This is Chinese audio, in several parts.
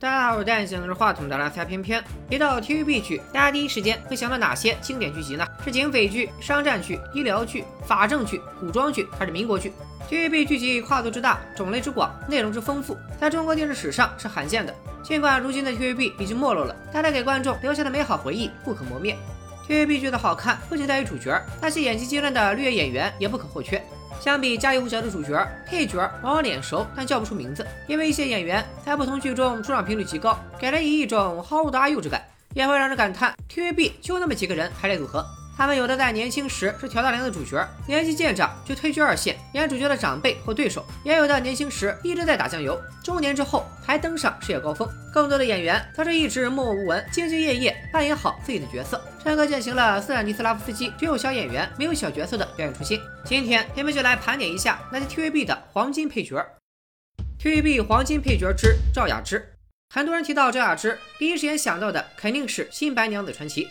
大家好，我是戴眼镜拿话筒的蓝彩翩翩。提到 TVB 剧，大家第一时间会想到哪些经典剧集呢？是警匪剧、商战剧、医疗剧、法政剧、古装剧，还是民国剧？TVB 剧集跨度之大，种类之广，内容之丰富，在中国电视史上是罕见的。尽管如今的 TVB 已经没落了，但它给观众留下的美好回忆不可磨灭。TVB 剧的好看不仅在于主角，那些演技精湛的绿叶演员也不可或缺。相比家喻户晓的主角，配角往往脸熟，但叫不出名字，因为一些演员在不同剧中出场频率极高，给人以一种毫无的阿幼之感，也会让人感叹 TVB 就那么几个人排列组合。他们有的在年轻时是挑大梁的主角，年纪渐长就退居二线，演主角的长辈或对手；也有的年轻时一直在打酱油，中年之后才登上事业高峰。更多的演员则是一直默默无闻，兢兢业业扮演好自己的角色，深刻践行了斯坦尼斯拉夫斯基“只有小演员，没有小角色”的表演初心。今天，我们就来盘点一下那些 TVB 的黄金配角。TVB 黄金配角之赵雅芝。很多人提到赵雅芝，第一时间想到的肯定是《新白娘子传奇》。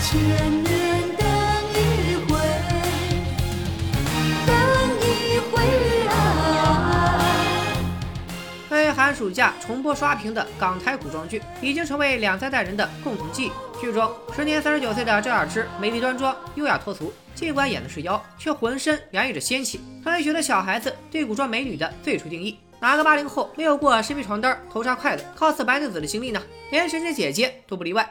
千年等一回，等一回啊！为寒暑假重播刷屏的港台古装剧，已经成为两三代人的共同记忆。剧中，时年三十九岁的赵雅芝，美丽端庄，优雅脱俗。尽管演的是妖，却浑身洋溢着仙气，成为许多小孩子对古装美女的最初定义。哪个八零后没有过身披床单、头插筷子、cos 白娘子的经历呢？连神仙姐姐都不例外。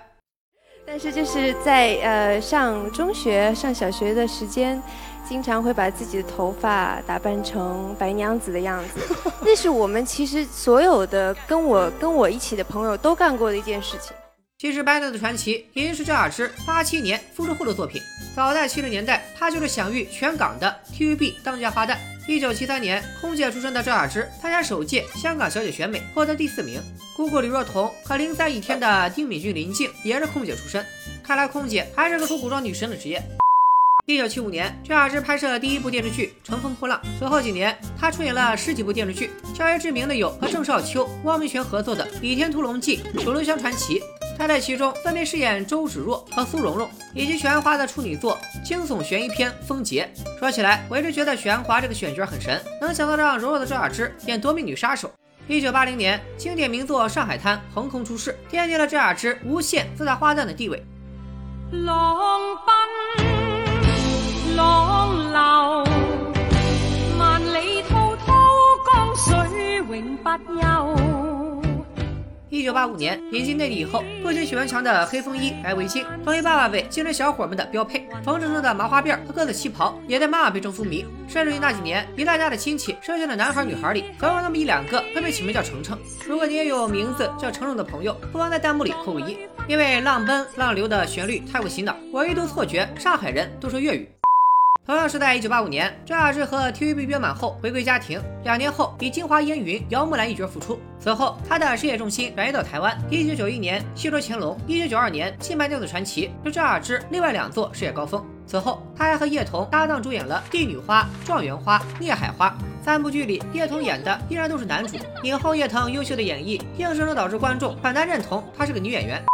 但是就是在呃上中学、上小学的时间，经常会把自己的头发打扮成白娘子的样子。那是我们其实所有的跟我跟我一起的朋友都干过的一件事情。其实《白娘子传奇》已经是赵雅芝八七年复出后的作品。早在七十年代，她就是享誉全港的 TVB 当家花旦。一九七三年，空姐出身的赵雅芝参加首届香港小姐选美，获得第四名。姑姑李若彤和零三一天的丁敏俊、林静也是空姐出身。看来空姐还是个出古装女神的职业。一九七五年，赵雅芝拍摄第一部电视剧《乘风破浪》，随后几年，她出演了十几部电视剧，较为知名的有和郑少秋、汪明荃合作的《倚天屠龙记》《楚留香传奇》。她在其中分别饰演周芷若和苏蓉蓉，以及许鞍华的处女作惊悚悬疑片《风劫》。说起来，我一直觉得许鞍华这个选角很神，能想到让柔弱的赵雅芝演夺命女杀手。一九八零年，经典名作《上海滩》横空出世，奠定了赵雅芝无限自带花旦的地位。浪奔浪流，万里滔滔江水永不休。一九八五年引进内地以后，不仅许文强的黑风衣、白围巾成为爸爸辈精神小伙们的标配，冯程程的麻花辫和鸽子旗袍也在妈妈辈中风靡。甚至于那几年，一大家的亲戚生下的男孩女孩里，总有那么一两个会被起名叫程程。如果你也有名字叫程程的朋友，不妨在弹幕里扣个一，因为浪奔浪流的旋律太过洗脑，我一度错觉上海人都说粤语。同样是在一九八五年，赵雅芝和 TVB 约满后回归家庭，两年后以京华烟云、姚木兰一角复出。此后，她的事业重心转移到台湾。一九九一年《戏说乾隆》，一九九二年《新白娘子传奇》是赵雅芝另外两座事业高峰。此后，她还和叶童搭档主演了《帝女花》《状元花》《孽海花》三部剧里，叶童演的依然都是男主。影后叶童优秀的演绎，硬生生导致观众很难认同她是个女演员。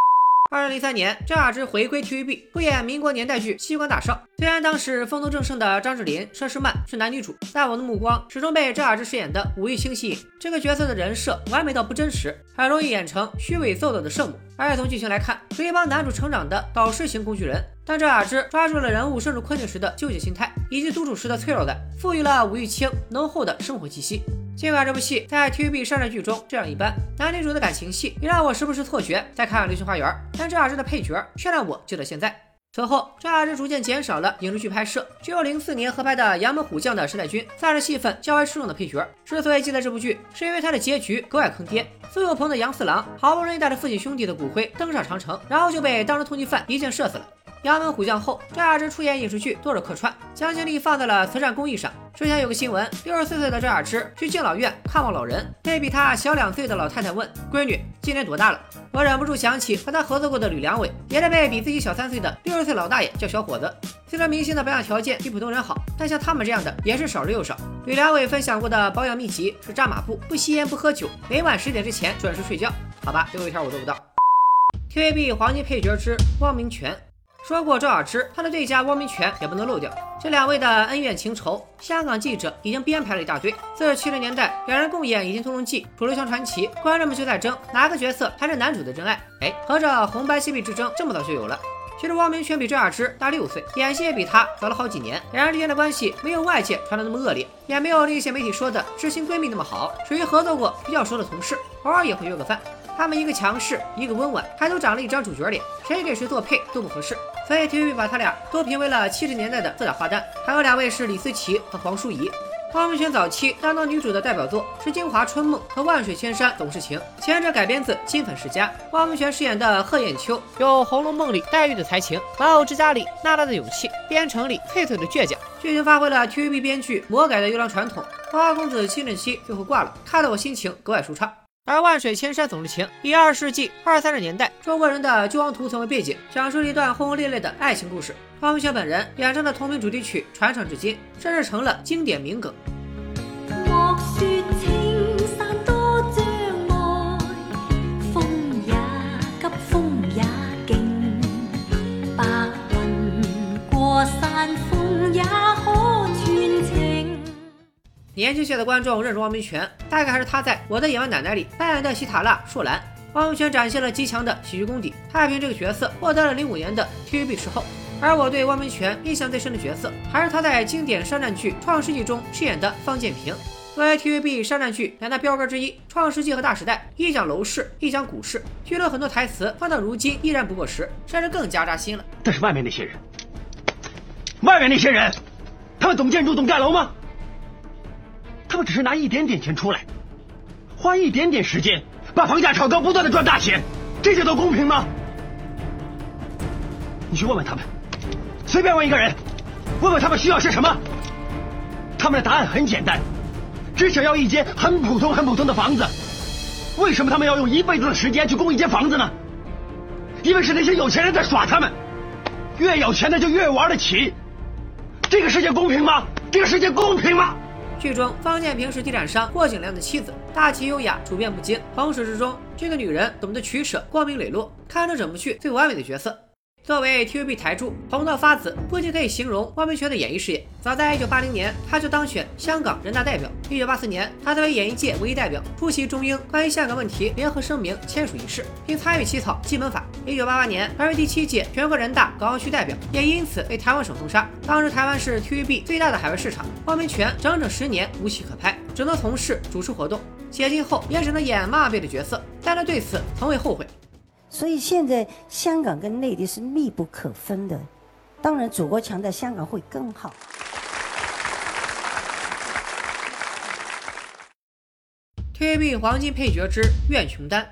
二零零三年，张雅芝回归 TVB，出演民国年代剧《西关大少》。虽然当时风头正盛的张智霖、佘诗曼是男女主，但我的目光始终被张雅芝饰演的武玉清吸引。这个角色的人设完美到不真实，很容易演成虚伪做作的圣母。而且从剧情来看，是一帮男主成长的导师型工具人。但赵雅芝抓住了人物陷入困境时的纠结心态，以及独处时的脆弱感，赋予了武玉清浓厚的生活气息。尽管这部戏在 TVB 商战剧中这样一般，男女主的感情戏也让我时不时错觉在看《流星花园》，但赵雅芝的配角却让我记得现在。此后，赵雅芝逐渐减少了影视剧拍摄，只有零四年合拍的《杨门虎将》的时代君算是戏份较为出众的配角。之所以记得这部剧，是因为他的结局格外坑爹。苏有朋的杨四郎好不容易带着父亲兄弟的骨灰登上长城，然后就被当成通缉犯一箭射死了。杨门虎将后，赵雅芝出演影视剧多着客串，将精力放在了慈善公益上。之前有个新闻，六十四岁的赵雅芝去敬老院看望老人，被比她小两岁的老太太问：“闺女，今年多大了？”我忍不住想起和她合作过的吕良伟，也得被比自己小三岁的六十岁老大爷叫小伙子。虽然明星的保养条件比普通人好，但像他们这样的也是少之又少。吕良伟分享过的保养秘籍是扎马步，不吸烟，不喝酒，每晚十点之前准时睡觉。好吧，最后一条我做不到。TVB 黄金配角之汪明荃。说过周小芝，他的对家汪明荃也不能漏掉。这两位的恩怨情仇，香港记者已经编排了一大堆。自七零年代，两人共演《倚天屠龙记》《楚留香传奇》，观众们就在争哪个角色才是男主的真爱。哎，合着红白 CP 之争这么早就有了。其实汪明荃比周雅芝大六岁，演戏也比他早了好几年。两人之间的关系没有外界传的那么恶劣，也没有另一些媒体说的知心闺蜜那么好，属于合作过比较熟的同事，偶尔也会约个饭。他们一个强势，一个温婉，还都长了一张主角脸，谁给谁做配都不合适。所以 TVB 把他俩都评为了七十年代的四大花旦。还有两位是李思琪和黄淑仪。汪明荃早期担当女主的代表作是《京华春梦》和《万水千山总是情》，前者改编自《金粉世家》，汪明荃饰演的贺艳秋有《红楼梦》里黛玉的才情，《玩偶之家》里娜娜的勇气，《边城》里翠翠的倔强，剧情发挥了 TVB 编剧魔改的优良传统。花花公子新任期最后挂了，看得我心情格外舒畅。而《万水千山总是情》以二十世纪二三十年代中国人的救亡图存为背景，讲述了一段轰轰烈烈的爱情故事。汪明荃本人演唱的同名主题曲传唱至今，甚至成了经典名梗。莫说青山多障碍，风也急，风也劲，白云过山峰也。年轻些的观众认识汪明荃，大概还是他在《我的野蛮奶奶》里扮演的希塔拉硕兰。汪明荃展现了极强的喜剧功底，太平这个角色获得了零五年的 TVB 视后。而我对汪明荃印象最深的角色，还是他在经典商战剧《创世纪》中饰演的方建平。作为 TVB 商战剧两大标杆之一，《创世纪》和《大时代》一讲楼市，一讲股市，剧中很多台词放到如今依然不过时，甚至更加扎心了。但是外面那些人，外面那些人，他们懂建筑、懂盖楼吗？他们只是拿一点点钱出来，花一点点时间把房价炒高，不断的赚大钱，这叫做公平吗？你去问问他们。随便问一个人，问问他们需要些什么，他们的答案很简单，只想要一间很普通、很普通的房子。为什么他们要用一辈子的时间去供一间房子呢？因为是那些有钱人在耍他们，越有钱的就越玩得起。这个世界公平吗？这个世界公平吗？剧中方建平是地产商霍景良的妻子，大气优雅，处变不惊。从始至终，这个女人懂得取舍，光明磊落，堪称整部剧最完美的角色。作为 TVB 台柱，红到发紫，不仅可以形容汪明荃的演艺事业。早在1980年，他就当选香港人大代表。1984年，他作为演艺界唯一代表出席中英关于香港问题联合声明签署仪式，并参与起草基本法。1988年，他为第七届全国人大港澳区代表，也因此被台湾省封杀。当时台湾是 TVB 最大的海外市场，汪明荃整整十年无戏可拍，只能从事主持活动。解禁后，也只能演骂辈的角色，但他对此从未后悔。所以现在香港跟内地是密不可分的，当然祖国强在，香港会更好。TVB 黄金配角之苑琼丹。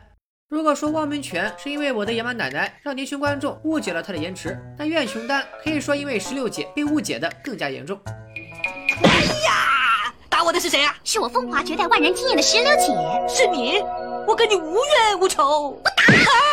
如果说汪明荃是因为我的野蛮奶奶让年轻观众误解了他的颜值，那苑琼丹可以说因为十六姐被误解的更加严重。哎呀，打我的是谁啊？是我风华绝代万人惊艳的石榴姐。是你？我跟你无冤无仇，我打他！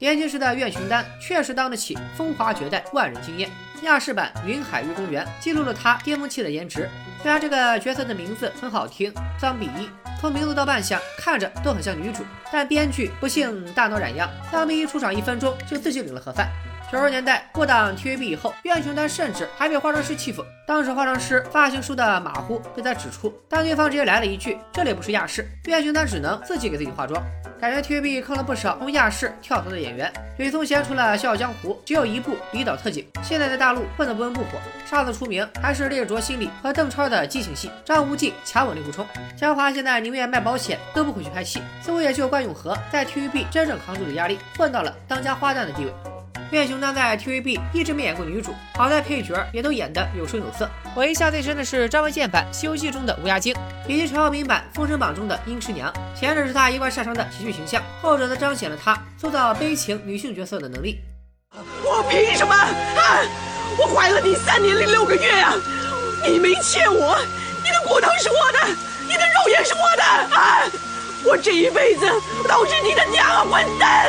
年轻时的苑琼丹确实当得起风华绝代、万人惊艳。亚视版《云海玉公园》记录了她巅峰期的颜值。虽然这个角色的名字很好听，桑比一，从名字到扮相看着都很像女主，但编剧不幸大脑染恙，桑比一出场一分钟就自己领了盒饭。九十年代过档 TVB 以后，苑琼丹甚至还被化妆师欺负。当时化妆师发型梳的马虎，被他指出，但对方直接来了一句：“这里不是亚视。”苑琼丹只能自己给自己化妆。感觉 TVB 坑了不少从亚视跳槽的演员。吕颂贤除了《笑傲江湖》，只有一部《离岛特警》，现在在大陆混得不温不火。上次出名还是《烈灼心理》和邓超的激情戏，张无忌强吻令狐冲。江华现在宁愿卖保险都不回去拍戏，似乎也就关咏荷在 TVB 真正扛住了压力，混到了当家花旦的地位。苑琼丹在 TVB 一直没演过女主，好在配角也都演得有声有色。我印象最深的是张卫健版《西游记》中的乌鸦精，以及陈浩民版《封神榜》中的殷师娘。前者是他一贯擅长的喜剧形象，后者则彰显了他塑造悲情女性角色的能力。我凭什么？啊！我怀了你三年零六个月啊！你没欠我，你的骨头是我的，你的肉也是我的啊！我这一辈子都是你的娘啊，混蛋！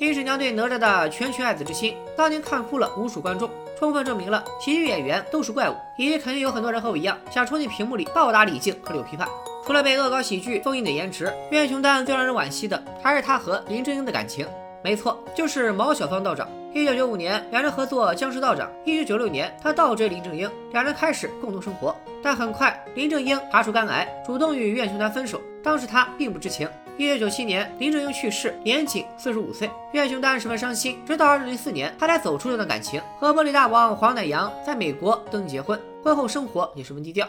殷师娘对哪吒的拳拳爱子之心，当年看哭了无数观众，充分证明了喜剧演员都是怪物，以及肯定有很多人和我一样，想冲进屏幕里暴打李靖和柳琵琶。除了被恶搞喜剧封印的颜值，苑琼丹最让人惋惜的还是她和林正英的感情。没错，就是毛小芳道长。一九九五年，两人合作《僵尸道长》。一九九六年，他倒追林正英，两人开始共同生活。但很快，林正英查出肝癌，主动与苑琼丹分手。当时他并不知情。一九九七年，林正英去世，年仅四十五岁。岳雄丹十分伤心，直到二零零四年，他才走出这段感情，和玻璃大王黄乃阳在美国登记结婚。婚后生活也十分低调。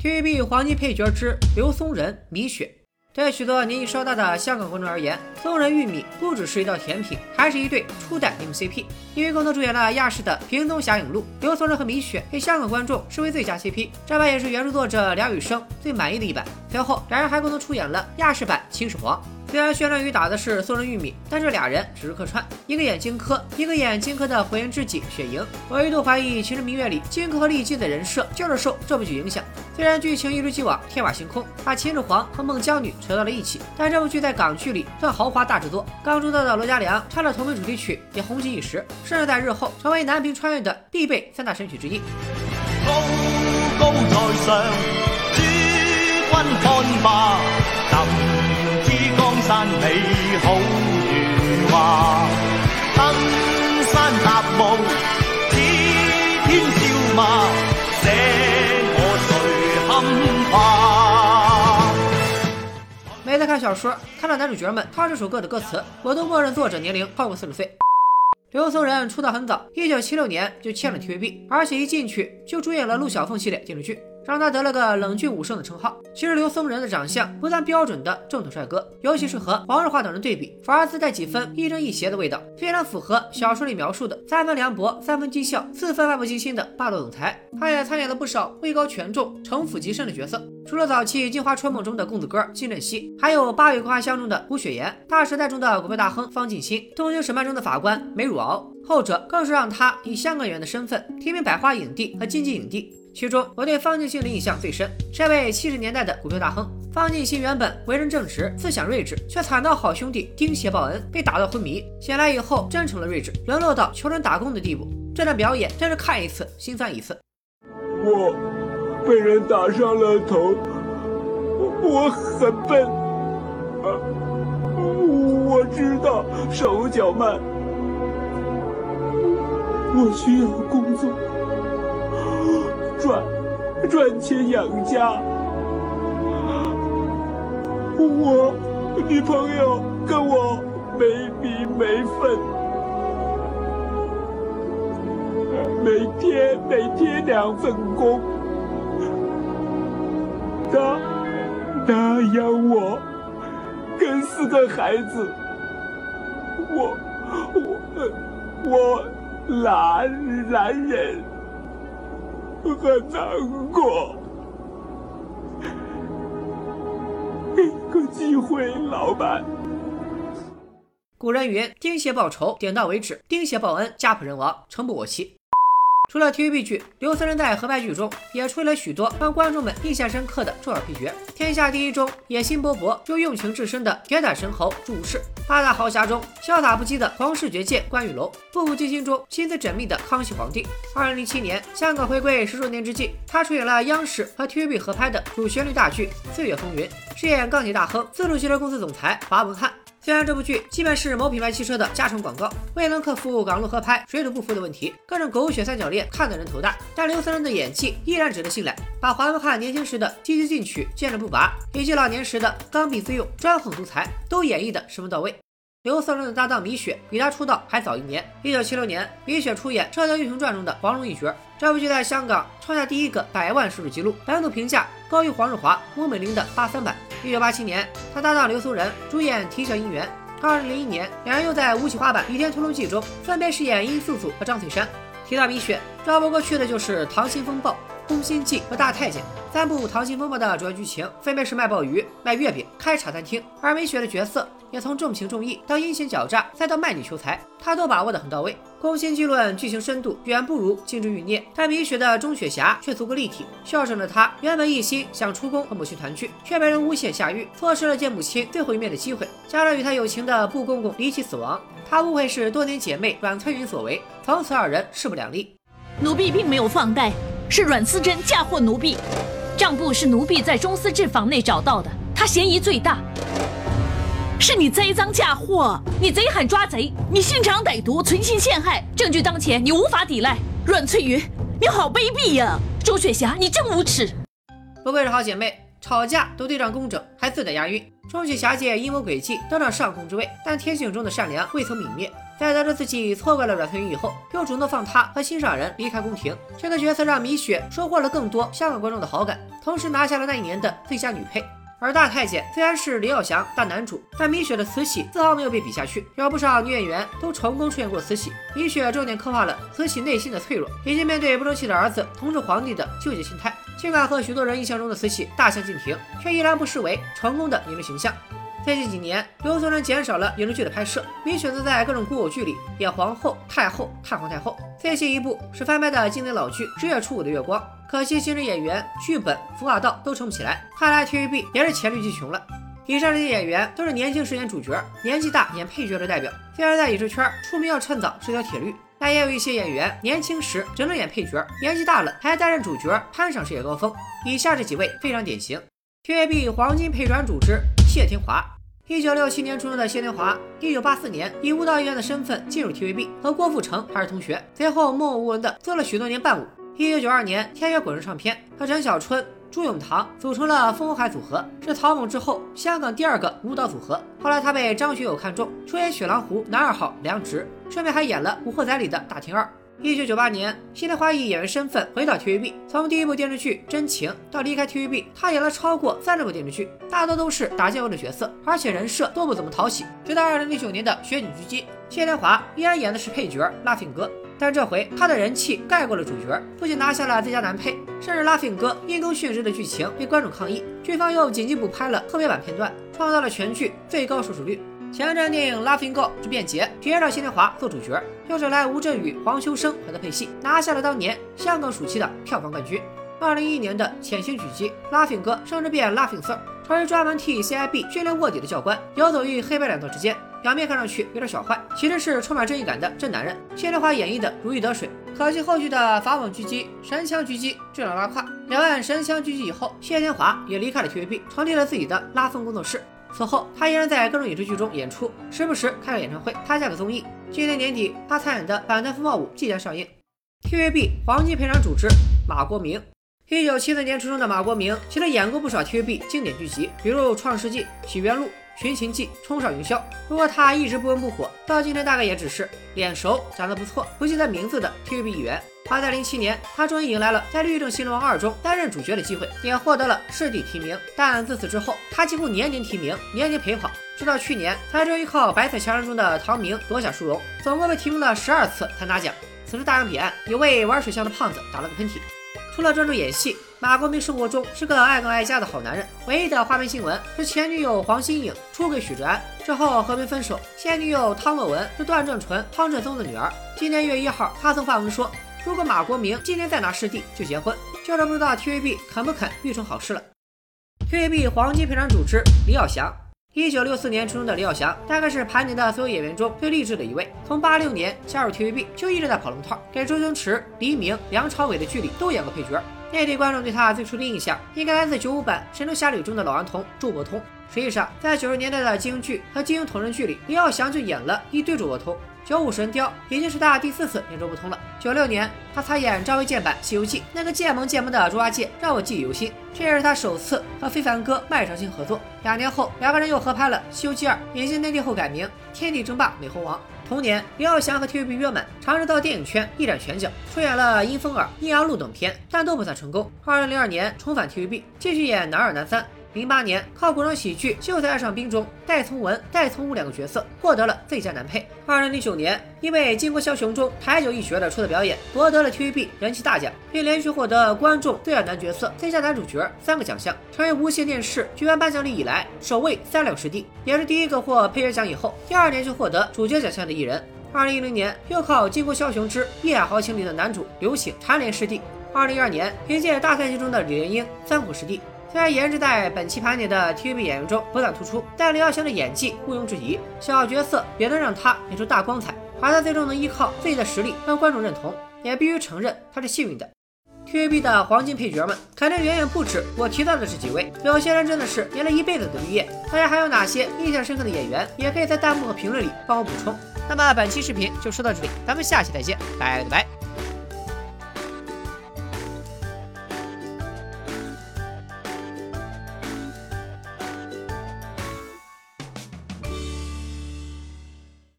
TVB 黄金配角之刘松仁、米雪。对许多年纪稍大的香港观众而言，松仁玉米不只是一道甜品，还是一对初代 M C P，。因为共同主演了亚视的《平东侠影录》，刘松仁和米雪被香港观众视为最佳 CP，这版也是原著作者梁羽生最满意的一版。随后，两人还共同出演了亚视版《秦始皇》。虽然宣传语打的是松仁玉米，但这俩人只是客串，一个演荆轲，一个演荆轲的火影知己雪莹。我一度怀疑《秦时明月》里荆轲和丽姬的人设就是受这部剧影响。虽然剧情一如既往天马行空，把秦始皇和孟姜女扯到了一起，但这部剧在港剧里算豪华大制作。刚出道的罗嘉良唱了同名主题曲也红极一时，甚至在日后成为男频穿越的必备三大神曲之一。高高在上，诸君看吧，山美好如画，看小说，看到男主角们唱这首歌的歌词，我都默认作者年龄超过四十岁。刘松仁出道很早，一九七六年就签了 TVB，而且一进去就主演了陆小凤系列电视剧。让他得了个冷峻武圣的称号。其实刘松仁的长相不算标准的正统帅哥，尤其是和黄日华等人对比，反而自带几分亦正亦邪的味道，非常符合小说里描述的三分凉薄、三分讥笑、四分漫不经心的霸道总裁。他也参演了不少位高权重、城府极深的角色，除了早期《镜花春梦》中的公子哥金振熙，还有《八月桂花香》中的胡雪岩，《大时代》中的股票大亨方进新，《东京审判》中的法官梅汝敖，后者更是让他以香港演员的身份提名百花影帝和金鸡影帝。其中，我对方进新的印象最深。这位七十年代的股票大亨方进新，原本为人正直、思想睿智，却惨遭好兄弟丁邪报恩，被打到昏迷。醒来以后，真成了睿智，沦落到求人打工的地步。这段表演真是看一次心酸一次。我被人打伤了头，我很笨，啊我知道手脚慢，我需要工作。赚赚钱养家，我女朋友跟我没名没分，每天每天两份工，她她养我跟四个孩子，我我我男男人。很难过，给个机会，老板。古人云：“丁邪报仇，点到为止；丁邪报恩，家破人亡，诚不我欺。”除了 TVB 剧，刘松仁在合拍剧中也出演了许多让观众们印象深刻的重要配角。《天下第一》中野心勃勃又用情至深的铁胆神侯朱武士，《八大豪侠》中潇洒不羁的皇室绝剑关玉楼，《步步惊心》中心思缜密的康熙皇帝。二零零七年香港回归十周年之际，他出演了央视和 TVB 合拍的主旋律大剧《岁月风云》，饰演钢铁大亨自主汽车公司总裁华文翰。虽然这部剧基本是某品牌汽车的加成广告，未能克服港陆合拍水土不服的问题，各种狗血三角恋看得人头大，但刘三仁的演技依然值得信赖，把华文翰年轻时的积极进取、坚韧不拔，以及老年时的刚愎自用、专横独裁，都演绎的十分到位。刘松仁的搭档米雪比他出道还早一年。一九七六年，米雪出演《射雕英雄传》中的黄蓉一角。这部剧在香港创下第一个百万收视记录，本土评价高于黄日华、翁美玲的八三版。一九八七年，他搭档刘松仁主演《啼笑姻缘》。二零零一年，两人又在《吴启华版倚天屠龙记》中分别饰演殷素素和张翠山。提到米雪，绕不过去的就是《溏心风暴》。《宫心计》和《大太监》三部《溏心风暴》的主要剧情分别是卖鲍鱼、卖月饼、开茶餐厅，而美雪的角色也从重情重义到阴险狡诈，再到卖女求财，她都把握得很到位。《宫心计》论剧情深度远不如《金枝欲孽》，但米雪的钟雪霞却足够立体。孝顺的她原本一心想出宫和母亲团聚，却被人诬陷下狱，错失了见母亲最后一面的机会。加上与她有情的布公公离奇死亡，她误会是多年姐妹阮翠云所为，从此二人势不两立。奴婢并没有放贷。是阮思珍嫁祸奴婢，账簿是奴婢在中司制房内找到的，她嫌疑最大。是你栽赃嫁祸，你贼喊抓贼，你心肠歹毒，存心陷害，证据当前，你无法抵赖。阮翠云，你好卑鄙呀！周雪霞，你真无耻！不愧是好姐妹，吵架都对仗工整，还自带押韵。钟雪霞借阴谋诡计登上上空之位，但天性中的善良未曾泯灭。在得知自己错怪了阮翠云以后，又主动放她和心上人离开宫廷。这个角色让米雪收获了更多香港观众的好感，同时拿下了那一年的最佳女配。而大太监虽然是李耀祥大男主，但米雪的慈禧丝毫没有被比下去。有不少女演员都成功出演过慈禧，米雪重点刻画了慈禧内心的脆弱，以及面对不争气的儿子同治皇帝的纠结心态。尽管和许多人印象中的慈禧大相径庭，却依然不失为成功的影视形象。最近几年，刘松仁减少了影视剧的拍摄，并选择在各种古偶剧里演皇后、太后、太皇太后。最新一部是翻拍的经典老剧《十月初五的月光》，可惜新人演员、剧本、服化道都撑不起来，看来 TVB 也是黔驴技穷了。以上这些演员都是年轻时演主角，年纪大演配角的代表。虽然在影视圈出名要趁早是条铁律，但也有一些演员年轻时只能演配角，年纪大了还担任主角，攀上事业高峰。以下这几位非常典型：TVB 黄金配转主之谢天华。一九六七年出生的谢天华，一九八四年以舞蹈演员的身份进入 TVB，和郭富城还是同学，随后默默无闻的做了许多年伴舞。一九九二年，天悦滚石唱片和陈小春、朱永棠组成了风海组合，是曹猛之后香港第二个舞蹈组合。后来他被张学友看中，出演《雪狼湖》男二号梁直，顺便还演了《古惑仔》里的大天二。一九九八年，谢天华以演员身份回到 TVB。从第一部电视剧《真情》到离开 TVB，他演了超过三十部电视剧，大多都是打酱油的角色，而且人设都不怎么讨喜。直到二零零九年的《雪女狙击》，谢天华依然演的是配角 Laughing 哥，但这回他的人气盖过了主角，不仅拿下了最佳男配，甚至 Laughing 哥因公殉职的剧情被观众抗议，剧方又紧急补拍了特别版片段，创造了全剧最高收视率。前一阵电影《Laughing Girl 之变节》，接着谢天华做主角，又找来吴镇宇、黄秋生和他配戏，拿下了当年香港暑期的票房冠军。二零一一年的《潜行狙击》，Laughing 哥甚至变 Laughing Sir，成为专门替 CIB 训练卧底的教官，游走于黑白两道之间，表面看上去有点小坏，其实是充满正义感的真男人。谢天华演绎的如鱼得水，可惜后续的法网狙击、神枪狙击质量拉胯。两岸神枪狙击以后，谢天华也离开了 TVB，成立了自己的拉风工作室。此后，他依然在各种影视剧中演出，时不时开个演唱会，参加个综艺。今年年底，他参演的《反贪风暴五》即将上映。TVB 黄金配唱主持马国明，一九七四年出生的马国明，其实演过不少 TVB 经典剧集，比如《创世纪》《许愿录》《寻秦记》《冲上云霄》。不过他一直不温不火，到今天大概也只是脸熟、长得不错、不记得名字的 TVB 演员。而在零七年，他终于迎来了在《律政新龙二》中担任主角的机会，也获得了视帝提名。但自此之后，他几乎年年提名，年年陪跑，直到去年才终于靠《白色强人》中的唐明夺下殊荣，总共被提名了十二次才拿奖。此时大洋彼岸，有位玩水枪的胖子打了个喷嚏。除了专注演戏，马国明生活中是个爱更爱家的好男人。唯一的花边新闻是前女友黄心颖出轨许志安之后和平分手，现女友汤洛雯是段正淳、汤振宗的女儿。今年一月一号，他曾发文说。如果马国明今年再拿视帝，就结婚。就是不知道 TVB 肯不肯育成好事了。TVB 黄金配唱主持李耀祥，一九六四年出生的李耀祥，大概是盘点的所有演员中最励志的一位。从八六年加入 TVB，就一直在跑龙套，给周星驰、黎明、梁朝伟的剧里都演过配角。内地观众对他最初的印象，应该来自九五版《神雕侠侣》中的老顽童周伯通。实际上，在九十年代的金庸剧和金庸同人剧里，李耀祥就演了一堆周伯通。九五神雕已经是他第四次演周伯通了。九六年，他参演张卫健版《西游记》，那个贱萌贱萌的猪八戒让我记忆犹新。这也是他首次和非凡哥麦长青合作。两年后，两个人又合拍了《西游记二》，引进内地后改名《天地争霸美猴王》。同年，林耀祥和 TVB 约满，尝试到电影圈一展拳脚，出演了《阴风儿》《阴阳路》等片，但都不算成功。二零零二年重返 TVB，继续演男二男三。零八年，靠古装喜剧《秀才爱上兵》中戴从文、戴从武两个角色获得了最佳男配。二零零九年，因为《金国枭雄》中台九一角的出色表演，夺得了 TVB 人气大奖，并连续获得观众最爱男角色、最佳男主角三个奖项，成为无线电视剧院颁奖礼以来首位三两视帝，也是第一个获配角奖以后第二年就获得主角奖项的艺人。二零一零年，又靠《金国枭雄之义海豪情》里的男主刘醒蝉联视帝。二零一二年，凭借《大赛季》中的李莲英三虎视帝。虽然颜值在本期盘点的 TVB 演员中不算突出，但李耀祥的演技毋庸置疑，小角色也能让他演出大光彩。而他最终能依靠自己的实力让观众认同，也必须承认他是幸运的。TVB 的黄金配角们肯定远远不止我提到的这几位，有些人真的是演了一辈子的绿叶。大家还有哪些印象深刻的演员，也可以在弹幕和评论里帮我补充。那么本期视频就说到这里，咱们下期再见，拜了个拜。